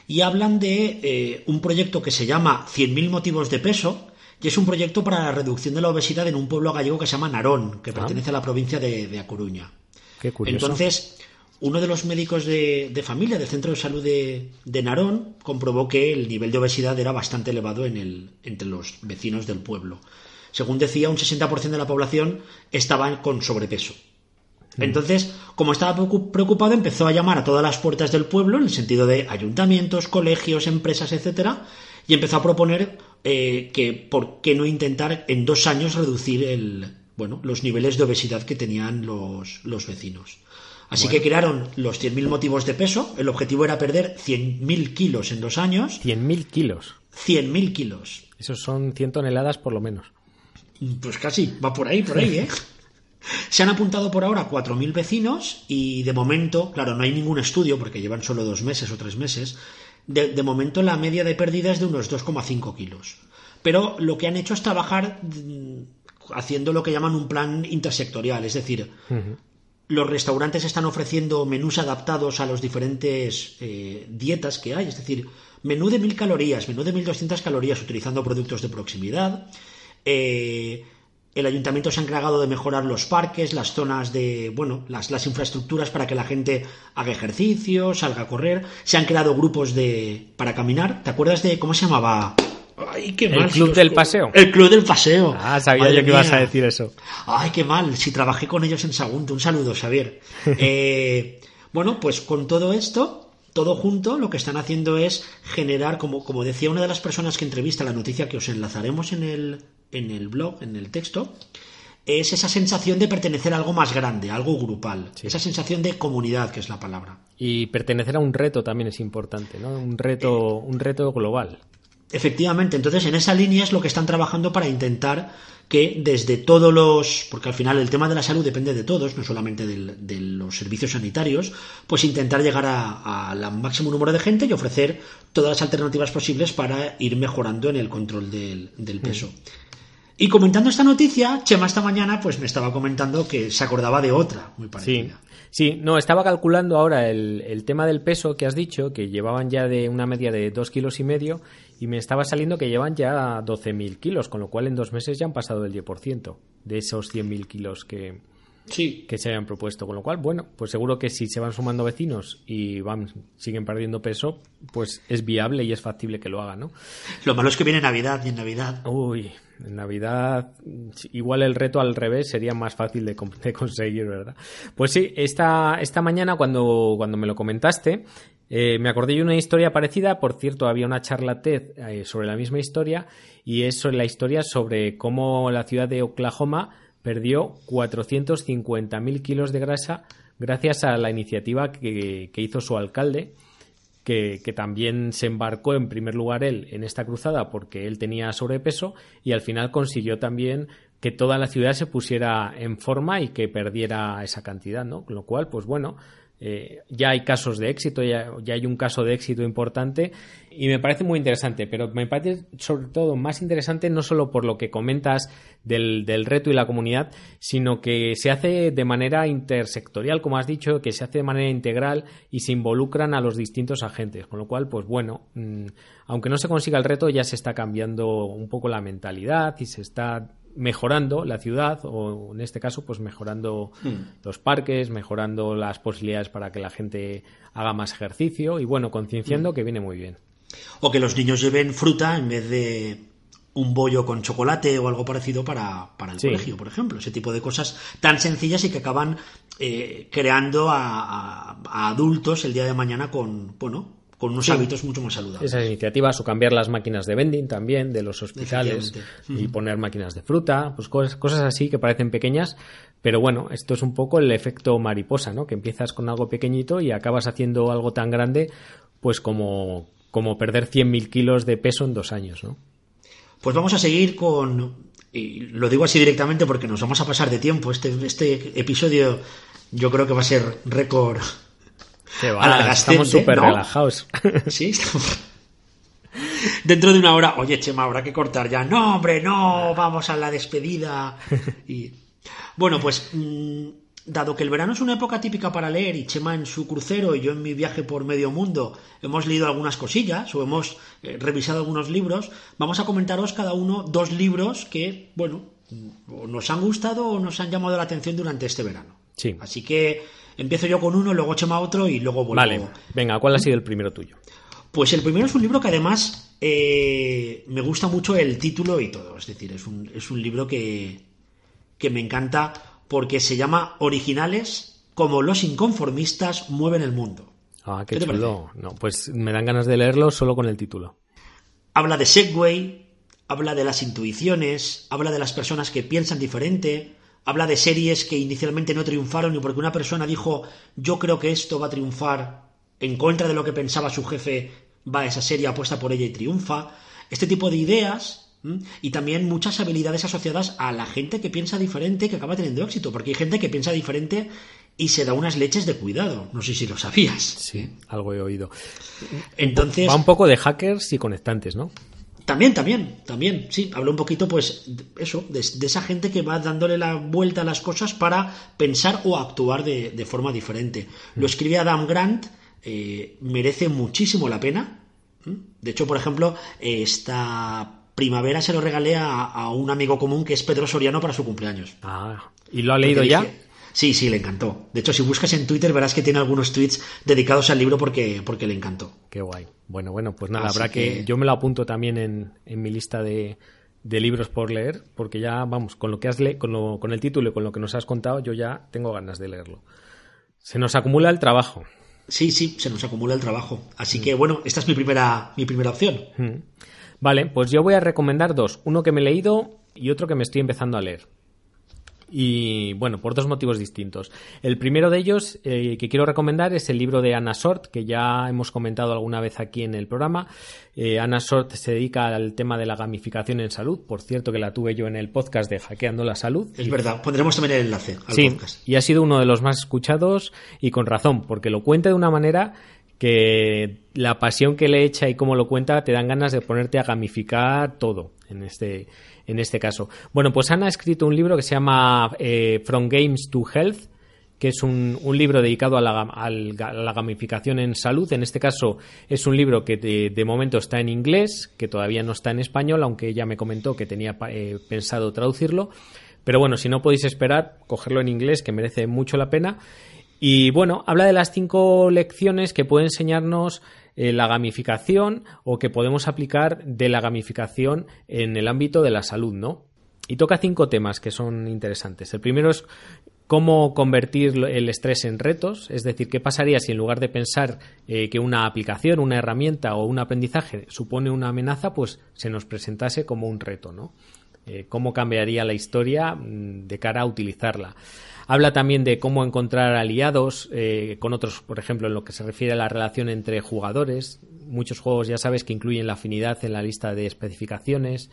y hablan de eh, un proyecto que se llama 100.000 motivos de peso, y es un proyecto para la reducción de la obesidad en un pueblo gallego que se llama Narón, que ah. pertenece a la provincia de, de A Coruña. Qué curioso. Entonces, uno de los médicos de, familia del centro de salud de, Narón comprobó que el nivel de obesidad era bastante elevado en el, entre los vecinos del pueblo. Según decía, un 60% de la población estaba con sobrepeso. Mm. Entonces, como estaba preocupado, empezó a llamar a todas las puertas del pueblo, en el sentido de ayuntamientos, colegios, empresas, etcétera, y empezó a proponer eh, que por qué no intentar en dos años reducir el, bueno, los niveles de obesidad que tenían los, los vecinos. Así que crearon los 100.000 motivos de peso. El objetivo era perder 100.000 kilos en dos años. 100.000 kilos. 100.000 kilos. Esos son 100 toneladas por lo menos. Pues casi, va por ahí, por ahí, ¿eh? Se han apuntado por ahora 4.000 vecinos y de momento, claro, no hay ningún estudio porque llevan solo dos meses o tres meses. De, momento la media de pérdida es de unos 2,5 kilos. Pero lo que han hecho es trabajar mm, haciendo lo que llaman un plan intersectorial, es decir, los restaurantes están ofreciendo menús adaptados a las diferentes eh, dietas que hay, es decir, menú de mil calorías, menú de 1200 calorías utilizando productos de proximidad. Eh, el ayuntamiento se ha encargado de mejorar los parques, las zonas de, bueno, las, las, infraestructuras para que la gente haga ejercicio, salga a correr. Se han creado grupos de para caminar. ¿Te acuerdas de cómo se llamaba? Ay, qué mal. El club del paseo. El club del paseo. Ah, sabía yo que ibas a decir eso. Ay, qué mal. Si trabajé con ellos en Sagunto. Un saludo, Xavier. eh, bueno, pues con todo esto, todo junto, lo que están haciendo es generar, como, como decía una de las personas que entrevista la noticia que os enlazaremos en el, en el blog, en el texto, es esa sensación de pertenecer a algo más grande, algo grupal, esa sensación de comunidad, que es la palabra. Y pertenecer a un reto también es importante, ¿no? Un reto, un reto global. Efectivamente, entonces en esa línea es lo que están trabajando para intentar que desde todos los, porque al final el tema de la salud depende de todos, no solamente de los servicios sanitarios, pues intentar llegar al máximo número de gente y ofrecer todas las alternativas posibles para ir mejorando en el control del, mm. peso. Y comentando esta noticia, Chema esta mañana pues me estaba comentando que se acordaba de otra muy parecida. Sí, no, estaba calculando ahora el, tema del peso que has dicho, que llevaban ya de una media de dos kilos y medio, y me estaba saliendo que llevan ya 12.000 kilos, con lo cual en dos meses ya han pasado el 10% de esos 100.000 kilos que, sí. que se hayan propuesto. Con lo cual, bueno, pues seguro que si se van sumando vecinos y van siguen perdiendo peso, pues es viable y es factible que lo hagan, ¿no? Lo malo es que viene Navidad y en Navidad. Uy, en Navidad, igual el reto al revés sería más fácil de, conseguir, ¿verdad? Pues sí, esta, esta mañana cuando, cuando me lo comentaste, eh, me acordé de una historia parecida, por cierto, había una charla TED eh, sobre la misma historia y es la historia sobre cómo la ciudad de Oklahoma perdió 450.000 kilos de grasa gracias a la iniciativa que hizo su alcalde que, también se embarcó en primer lugar él en esta cruzada porque él tenía sobrepeso y al final consiguió también que toda la ciudad se pusiera en forma y que perdiera esa cantidad, ¿no? Lo cual, pues bueno, eh, ya hay casos de éxito, ya, hay un caso de éxito importante y me parece muy interesante, pero me parece sobre todo más interesante no solo por lo que comentas del, reto y la comunidad, sino que se hace de manera intersectorial, como has dicho, que se hace de manera integral y se involucran a los distintos agentes, con lo cual, pues bueno, mm, aunque no se consiga el reto, ya se está cambiando un poco la mentalidad y se está mejorando la ciudad o en este caso pues mejorando hmm. los parques, mejorando las posibilidades para que la gente haga más ejercicio y bueno, concienciando hmm. que viene muy bien. O que los niños lleven fruta en vez de un bollo con chocolate o algo parecido para, el colegio, por ejemplo. Ese tipo de cosas tan sencillas y que acaban eh, creando a, a, adultos el día de mañana con, bueno, con unos hábitos mucho más saludables. Esas iniciativas, o cambiar las máquinas de vending también de los hospitales y poner máquinas de fruta, pues cosas, cosas así que parecen pequeñas, pero bueno, esto es un poco el efecto mariposa, ¿no? Que empiezas con algo pequeñito y acabas haciendo algo tan grande, pues como, como perder 100.000 kilos de peso en dos años, ¿no? Pues vamos a seguir con, y lo digo así directamente porque nos vamos a pasar de tiempo. Este, este episodio yo creo que va a ser récord estamos súper relajados. Sí, Dentro de una hora, oye, Chema, habrá que cortar ya. No, hombre, no, vamos a la despedida. Y... Bueno, pues mm, dado que el verano es una época típica para leer y Chema en su crucero y yo en mi viaje por medio mundo hemos leído algunas cosillas o hemos eh, revisado algunos libros, vamos a comentaros cada uno dos libros que, bueno, nos han gustado o nos han llamado la atención durante este verano. Sí. Así que Empiezo yo con uno, luego Chema otro y luego vuelvo. Vale, venga, ¿cuál ha sido el primero tuyo? Pues el primero es un libro que además eh, me gusta mucho el título y todo. Es decir, es un, es un libro que, que me encanta porque se llama Originales como los inconformistas mueven el mundo. Ah, qué, chulo. No, pues me dan ganas de leerlo solo con el título. Habla de Segway, habla de las intuiciones, habla de las personas que piensan diferente, habla de series que inicialmente no triunfaron y porque una persona dijo yo creo que esto va a triunfar en contra de lo que pensaba su jefe, va a esa serie, apuesta por ella y triunfa. Este tipo de ideas y también muchas habilidades asociadas a la gente que piensa diferente que acaba teniendo éxito, porque hay gente que piensa diferente y se da unas leches de cuidado. No sé si lo sabías. Sí, algo he oído. Entonces. Va un poco de hackers y conectantes, ¿no? También, también, también, sí. Hablo un poquito, pues, eso, de, esa gente que va dándole la vuelta a las cosas para pensar o actuar de, forma diferente. Lo escribe Adam Grant, eh, merece muchísimo la pena. De hecho, por ejemplo, esta primavera se lo regalé a, un amigo común que es Pedro Soriano para su cumpleaños. Ah, ¿y lo ha leído ya? Sí, sí, le encantó. De hecho, si buscas en Twitter verás que tiene algunos tweets dedicados al libro porque, porque le encantó. Qué guay. Bueno, bueno, pues nada, habrá que... Yo me lo apunto también en, en mi lista de, de, libros por leer, porque ya, vamos, con lo que has le con, lo, con el título y con lo que nos has contado, yo ya tengo ganas de leerlo. Se nos acumula el trabajo. Sí, sí, se nos acumula el trabajo. Así que, bueno, esta es mi primera, mi primera opción. Mm. Vale, pues yo voy a recomendar dos. Uno que me he leído y otro que me estoy empezando a leer. Y bueno, por dos motivos distintos. El primero de ellos eh, que quiero recomendar es el libro de Anna Sort, que ya hemos comentado alguna vez aquí en el programa. Eh, Anna Sort se dedica al tema de la gamificación en salud. Por cierto, que la tuve yo en el podcast de Hackeando la Salud. Es verdad, pondremos también el enlace al sí, podcast. Y ha sido uno de los más escuchados y con razón, porque lo cuenta de una manera que la pasión que le echa y cómo lo cuenta te dan ganas de ponerte a gamificar todo en este en este caso. Bueno, pues Ana ha escrito un libro que se llama eh, From Games to Health, que es un, libro dedicado a la, gamificación en salud. En este caso es un libro que de, momento está en inglés, que todavía no está en español, aunque ella me comentó que tenía eh, pensado traducirlo. Pero bueno, si no podéis esperar, cogerlo en inglés, que merece mucho la pena. Y bueno, habla de las cinco lecciones que puede enseñarnos eh, la gamificación o que podemos aplicar de la gamificación en el ámbito de la salud, ¿no? Y toca cinco temas que son interesantes. El primero es cómo convertir el estrés en retos, es decir, qué pasaría si en lugar de pensar eh, que una aplicación, una herramienta o un aprendizaje supone una amenaza, pues se nos presentase como un reto, ¿no? Eh, cómo cambiaría la historia mm, de cara a utilizarla. Habla también de cómo encontrar aliados eh, con otros, por ejemplo, en lo que se refiere a la relación entre jugadores. Muchos juegos ya sabes que incluyen la afinidad en la lista de especificaciones.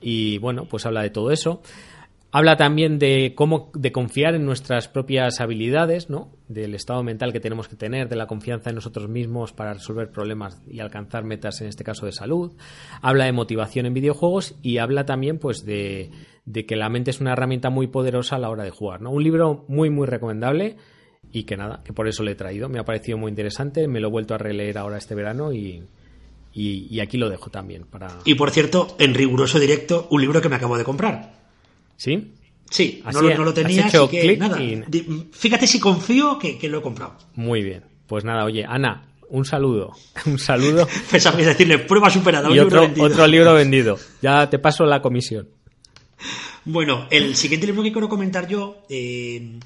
Y bueno, pues habla de todo eso. Habla también de cómo de confiar en nuestras propias habilidades, ¿no? Del estado mental que tenemos que tener, de la confianza en nosotros mismos para resolver problemas y alcanzar metas, en este caso de salud. Habla de motivación en videojuegos y habla también, pues, de, de que la mente es una herramienta muy poderosa a la hora de jugar, ¿no? Un libro muy, muy recomendable y que nada, que por eso lo he traído. Me ha parecido muy interesante, me lo he vuelto a releer ahora este verano y, y, aquí lo dejo también para... Y por cierto, en riguroso directo, un libro que me acabo de comprar. ¿Sí? Sí, no, lo, tenía, así que nada. Fíjate si confío que, lo he comprado. Muy bien. Pues nada, oye, Ana, un saludo. Un saludo. Pensaba decirle prueba superada. Y otro, libro otro libro vendido. Ya te paso la comisión. Bueno, el siguiente libro que quiero comentar yo. Eh,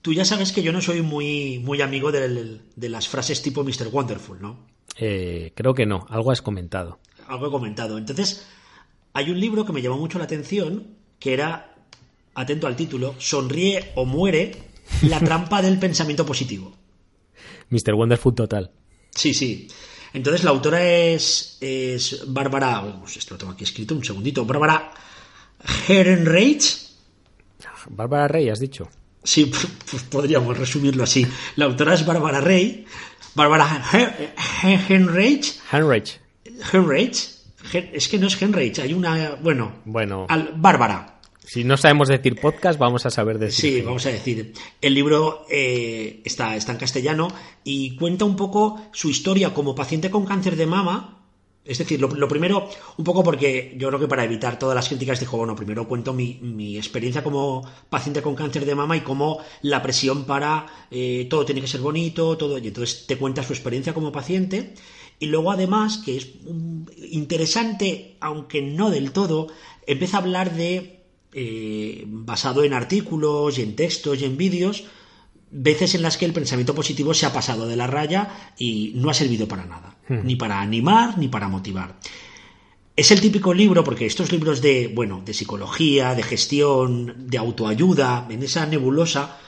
tú ya sabes que yo no soy muy, muy amigo de, las frases tipo Mr. Wonderful, ¿no? Eh, creo que no. Algo has comentado. Algo he comentado. Entonces, hay un libro que me llamó mucho la atención que era, atento al título, Sonríe o muere, la trampa del pensamiento positivo. Mr. Wonderful total. Sí, sí. Entonces la autora es, es Bárbara, pues esto lo tengo aquí escrito, un segundito, Bárbara Herrenreich. Bárbara Rey, has dicho. Sí, pues podríamos resumirlo así. La autora es Bárbara Rey. Bárbara Henreich. Henreich. Henreich. Es que no es Henreich, hay una. Bueno. Bueno. Bárbara. Si no sabemos decir podcast, vamos a saber decir. Sí, vamos a decir. El libro eh, está, está en castellano y cuenta un poco su historia como paciente con cáncer de mama. Es decir, lo, primero, un poco porque yo creo que para evitar todas las críticas dijo, bueno, primero cuento mi, experiencia como paciente con cáncer de mama y cómo la presión para eh, todo tiene que ser bonito, todo, y entonces te cuenta su experiencia como paciente y luego además, que es interesante, aunque no del todo, empieza a hablar de, eh, basado en artículos y en textos y en vídeos, veces en las que el pensamiento positivo se ha pasado de la raya y no ha servido para nada, hmm. ni para animar ni para motivar. Es el típico libro, porque estos libros de, bueno, de psicología, de gestión, de autoayuda, en esa nebulosa,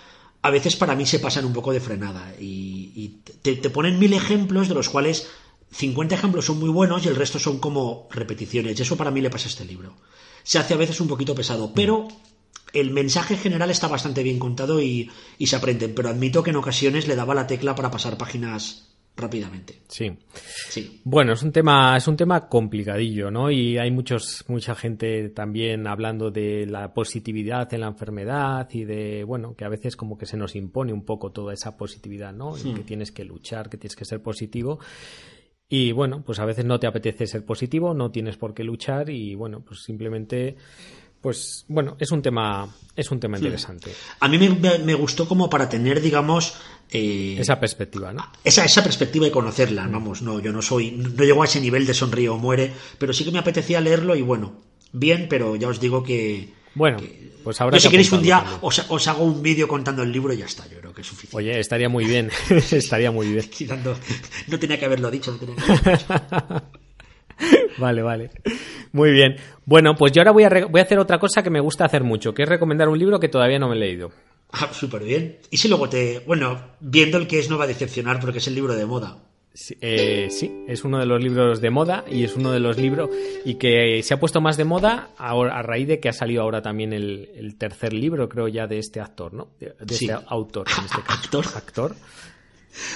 a veces para mí se pasan un poco de frenada y, te, ponen mil ejemplos de los cuales 50 ejemplos son muy buenos y el resto son como repeticiones. Y eso para mí le pasa a este libro. Se hace a veces un poquito pesado, pero el mensaje general está bastante bien contado y, se aprende. Pero admito que en ocasiones le daba la tecla para pasar páginas rápidamente. Sí. Sí. Bueno, es un tema, es un tema complicadillo, ¿no? Y hay muchos, mucha gente también hablando de la positividad en la enfermedad y de, bueno, que a veces como que se nos impone un poco toda esa positividad, ¿no? En que tienes que luchar, que tienes que ser positivo. Y bueno, pues a veces no te apetece ser positivo, no tienes por qué luchar y bueno, pues simplemente pues bueno, es un tema, es un tema interesante. A mí me, me gustó como para tener, digamos, eh, esa perspectiva, ¿no? Esa, esa perspectiva y conocerla, vamos, no, yo no soy, no llego a ese nivel de sonrío o muere, pero sí que me apetecía leerlo y bueno, bien, pero ya os digo que... Bueno, pues ahora... si queréis un día os, os, hago un vídeo contando el libro y ya está, yo creo que es suficiente. Oye, estaría muy bien, estaría muy bien. no tenía que haberlo dicho. No tenía que vale, vale. Muy bien. Bueno, pues yo ahora voy a, voy a hacer otra cosa que me gusta hacer mucho, que es recomendar un libro que todavía no me he leído. Ah, súper bien. Y si luego te... Bueno, viendo el que es no va a decepcionar porque es el libro de moda. Sí, eh, sí, es uno de los libros de moda y es uno de los libros y que se ha puesto más de moda ahora, a raíz de que ha salido ahora también el, tercer libro, creo ya, de este actor, ¿no? De, este autor, en este caso. ¿Actor? Actor.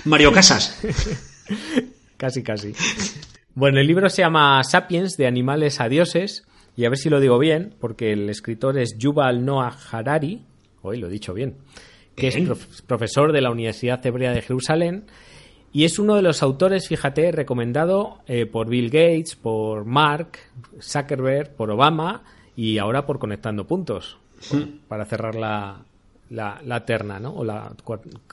Mario Casas. casi, casi. Bueno, el libro se llama Sapiens, de animales a dioses, y a ver si lo digo bien, porque el escritor es Yuval Noah Harari, hoy lo he dicho bien, que es profesor de la Universidad Hebrea de Jerusalén, y es uno de los autores, fíjate, recomendado eh, por Bill Gates, por Mark Zuckerberg, por Obama y ahora por Conectando Puntos, para cerrar la, la, terna, ¿no? O la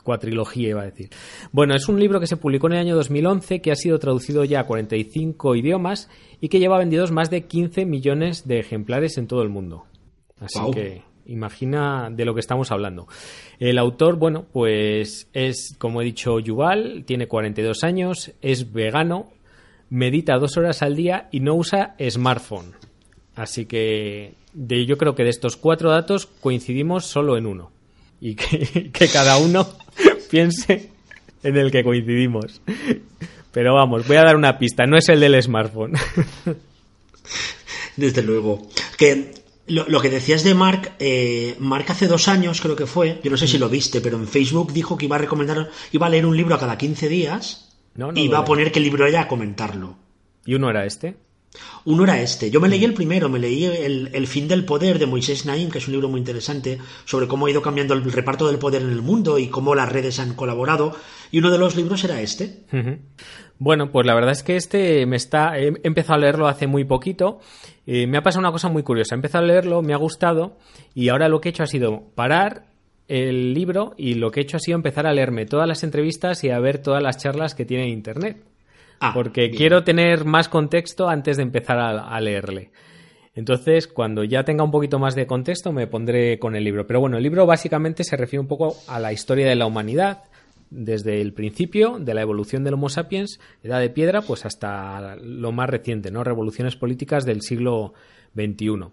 cuatrilogía, iba a decir. Bueno, es un libro que se publicó en el año 2011, que ha sido traducido ya a 45 idiomas y que lleva vendidos más de 15 millones de ejemplares en todo el mundo. Así que imagina de lo que estamos hablando. El autor, bueno, pues es, como he dicho, Yuval, tiene 42 años, es vegano, medita dos horas al día y no usa smartphone. Así que de, yo creo que de estos cuatro datos coincidimos solo en uno y que, cada uno piense en el que coincidimos. Pero vamos, voy a dar una pista, no es el del smartphone. Desde luego. Que lo, que decías de Mark, eh, Mark hace dos años creo que fue, yo no sé si lo viste, pero en Facebook dijo que iba a recomendar, iba a leer un libro a cada 15 días y iba a poner que el libro era a comentarlo. ¿Y uno era este? Uno era este. Yo me leí el primero, me leí el, fin del poder de Moisés Naim, que es un libro muy interesante sobre cómo ha ido cambiando el reparto del poder en el mundo y cómo las redes han colaborado. Y uno de los libros era este. Bueno, pues la verdad es que este me está. He empezado a leerlo hace muy poquito. Eh, me ha pasado una cosa muy curiosa. He empezado a leerlo, me ha gustado, y ahora lo que he hecho ha sido parar el libro y lo que he hecho ha sido empezar a leerme todas las entrevistas y a ver todas las charlas que tiene en internet. Ah, porque quiero tener más contexto antes de empezar a, leerle. Entonces, cuando ya tenga un poquito más de contexto, me pondré con el libro. Pero bueno, el libro básicamente se refiere un poco a la historia de la humanidad, desde el principio de la evolución del Homo sapiens, edad de piedra, pues hasta lo más reciente, ¿no? Revoluciones políticas del siglo XXI.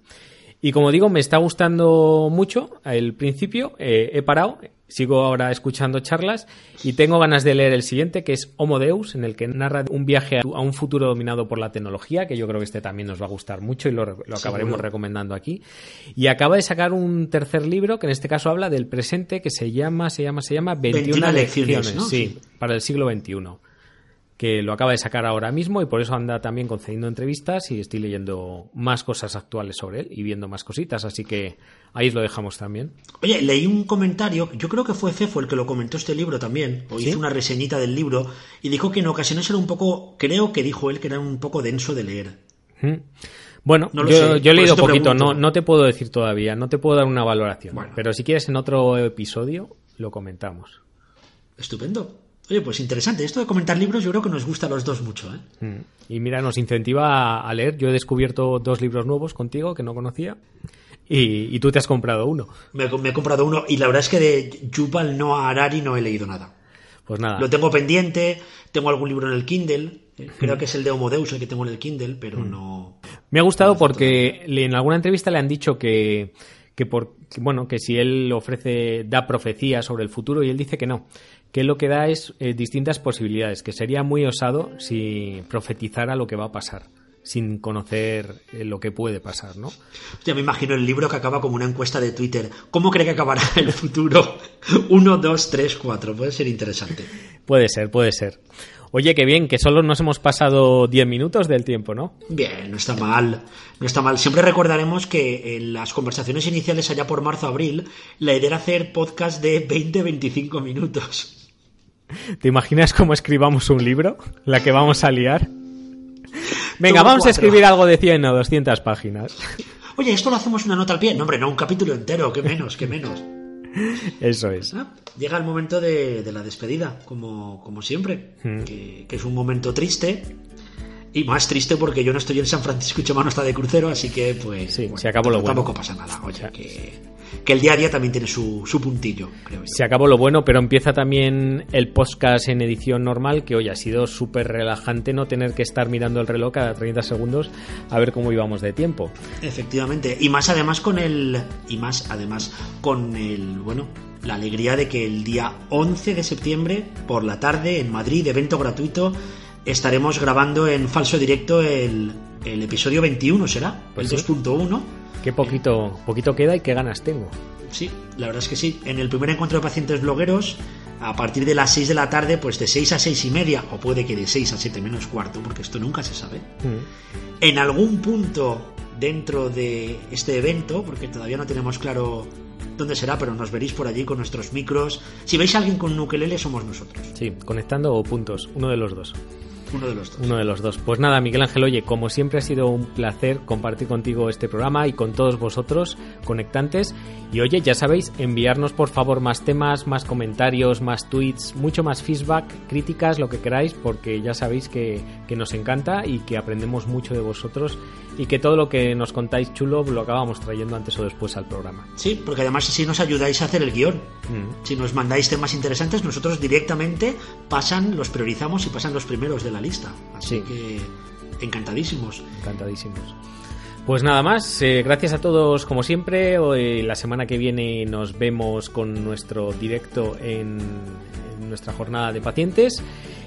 Y como digo, me está gustando mucho el principio, eh, he parado, sigo ahora escuchando charlas y tengo ganas de leer el siguiente, que es Homo Deus, en el que narra un viaje a un futuro dominado por la tecnología, que yo creo que este también nos va a gustar mucho y lo, acabaremos recomendando aquí. Y acaba de sacar un tercer libro, que en este caso habla del presente, que se llama, se llama, se llama 21, lecciones, sí, para el siglo XXI que lo acaba de sacar ahora mismo y por eso anda también concediendo entrevistas y estoy leyendo más cosas actuales sobre él y viendo más cositas, así que ahí os lo dejamos también. Oye, leí un comentario, yo creo que fue Fefo el que lo comentó este libro también, o hizo una reseñita del libro y dijo que en ocasiones era un poco, creo que dijo él que era un poco denso de leer. Bueno, yo, he leído poquito, no, no te puedo decir todavía, no te puedo dar una valoración, pero si quieres en otro episodio lo comentamos. Estupendo. Oye, pues interesante. Esto de comentar libros yo creo que nos gusta a los dos mucho. ¿eh? Mm. Y mira, nos incentiva a leer. Yo he descubierto dos libros nuevos contigo que no conocía. Y, tú te has comprado uno. Me, he comprado uno y la verdad es que de Yuval Noah Harari no he leído nada. Pues nada. Lo tengo pendiente, tengo algún libro en el Kindle, creo mm. que es el de Homo Deus el que tengo en el Kindle, pero mm. no... Me ha gustado porque en alguna entrevista le han dicho que, que por, bueno, que si él ofrece, da profecías sobre el futuro y él dice que no, que lo que da es eh, distintas posibilidades, que sería muy osado si profetizara lo que va a pasar sin conocer eh, lo que puede pasar, ¿no? Ya me imagino el libro que acaba como una encuesta de Twitter. ¿Cómo cree que acabará el futuro? Uno, dos, tres, cuatro. Puede ser interesante. Puede ser, puede ser. Oye, qué bien, que solo nos hemos pasado 10 minutos del tiempo, ¿no? Bien, no está mal, no está mal. Siempre recordaremos que en las conversaciones iniciales allá por marzo-abril, la idea era hacer podcast de 20-25 minutos. ¿Te imaginas cómo escribamos un libro? La que vamos a liar. Venga, vamos a escribir algo de 100 o 200 páginas. Oye, esto lo hacemos una nota al pie. No, hombre, no, un capítulo entero, que menos, que menos. Eso es. Ah, llega el momento de, la despedida, como, como siempre, hmm. que, es un momento triste. Y más triste porque yo no estoy en San Francisco y Chema no está de crucero, así que pues... Sí, se acabó lo bueno. Tampoco pasa nada, oye, que que el día a día también tiene su, su puntillo, creo. Se acabó lo bueno, pero empieza también el podcast en edición normal, que hoy ha sido súper relajante no tener que estar mirando el reloj cada 30 segundos a ver cómo íbamos de tiempo. Efectivamente, y más además con el... y más además con el... bueno, la alegría de que el día 11 de septiembre, por la tarde, en Madrid, evento gratuito, estaremos grabando en falso directo el, el episodio 21, ¿será? Pues el 2.1 Qué poquito, poquito queda y qué ganas tengo. Sí, la verdad es que sí. En el primer encuentro de pacientes blogueros, a partir de las 6 de la tarde, pues de 6 a 6 y media, o puede que de 6 a 7 menos cuarto, porque esto nunca se sabe. Mm. En algún punto dentro de este evento, porque todavía no tenemos claro dónde será, pero nos veréis por allí con nuestros micros. Si veis a alguien con un ukelele, somos nosotros. Sí, conectando o puntos, uno de los dos. Uno de los dos. Uno de los dos. Pues nada, Miguel Ángel, oye, como siempre ha sido un placer compartir contigo este programa y con todos vosotros conectantes. Y oye, ya sabéis, enviarnos por favor más temas, más comentarios, más tweets, mucho más feedback, críticas, lo que queráis, porque ya sabéis que, que nos encanta y que aprendemos mucho de vosotros y que todo lo que nos contáis chulo lo acabamos trayendo antes o después al programa. Sí, porque además así nos ayudáis a hacer el guion. Mm. Si nos mandáis temas interesantes, nosotros directamente pasan, los priorizamos y pasan los primeros de la lista. Así que encantadísimos. Encantadísimos. Pues nada más, eh, gracias a todos como siempre. Hoy, la semana que viene nos vemos con nuestro directo en, en nuestra jornada de pacientes.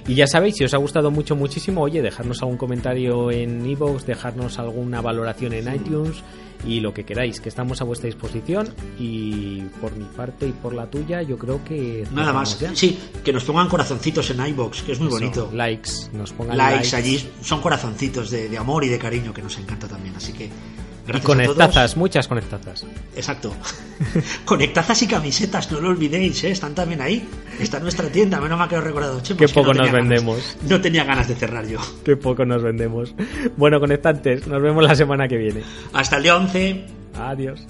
Y ya sabéis, si os ha gustado mucho, muchísimo, oye, dejarnos algún comentario en iVoox, dejarnos alguna valoración en iTunes y lo que queráis, que estamos a vuestra disposición. Y por mi parte y por la tuya, yo creo que. Nada más. Sí, que nos pongan corazoncitos en iVoox, que es muy bonito. Likes, nos pongan likes. allí son corazoncitos de, de amor y de cariño que nos encanta también. Así que y conectazas, muchas conectazas. Exacto. conectazas y camisetas, no lo olvidéis, ¿eh? están también ahí. Está en nuestra tienda, menos mal que lo he recordado. Qué poco nos vendemos. no tenía ganas de cerrar yo. Qué poco nos vendemos. Bueno, conectantes, nos vemos la semana que viene. Hasta el día 11. Adiós.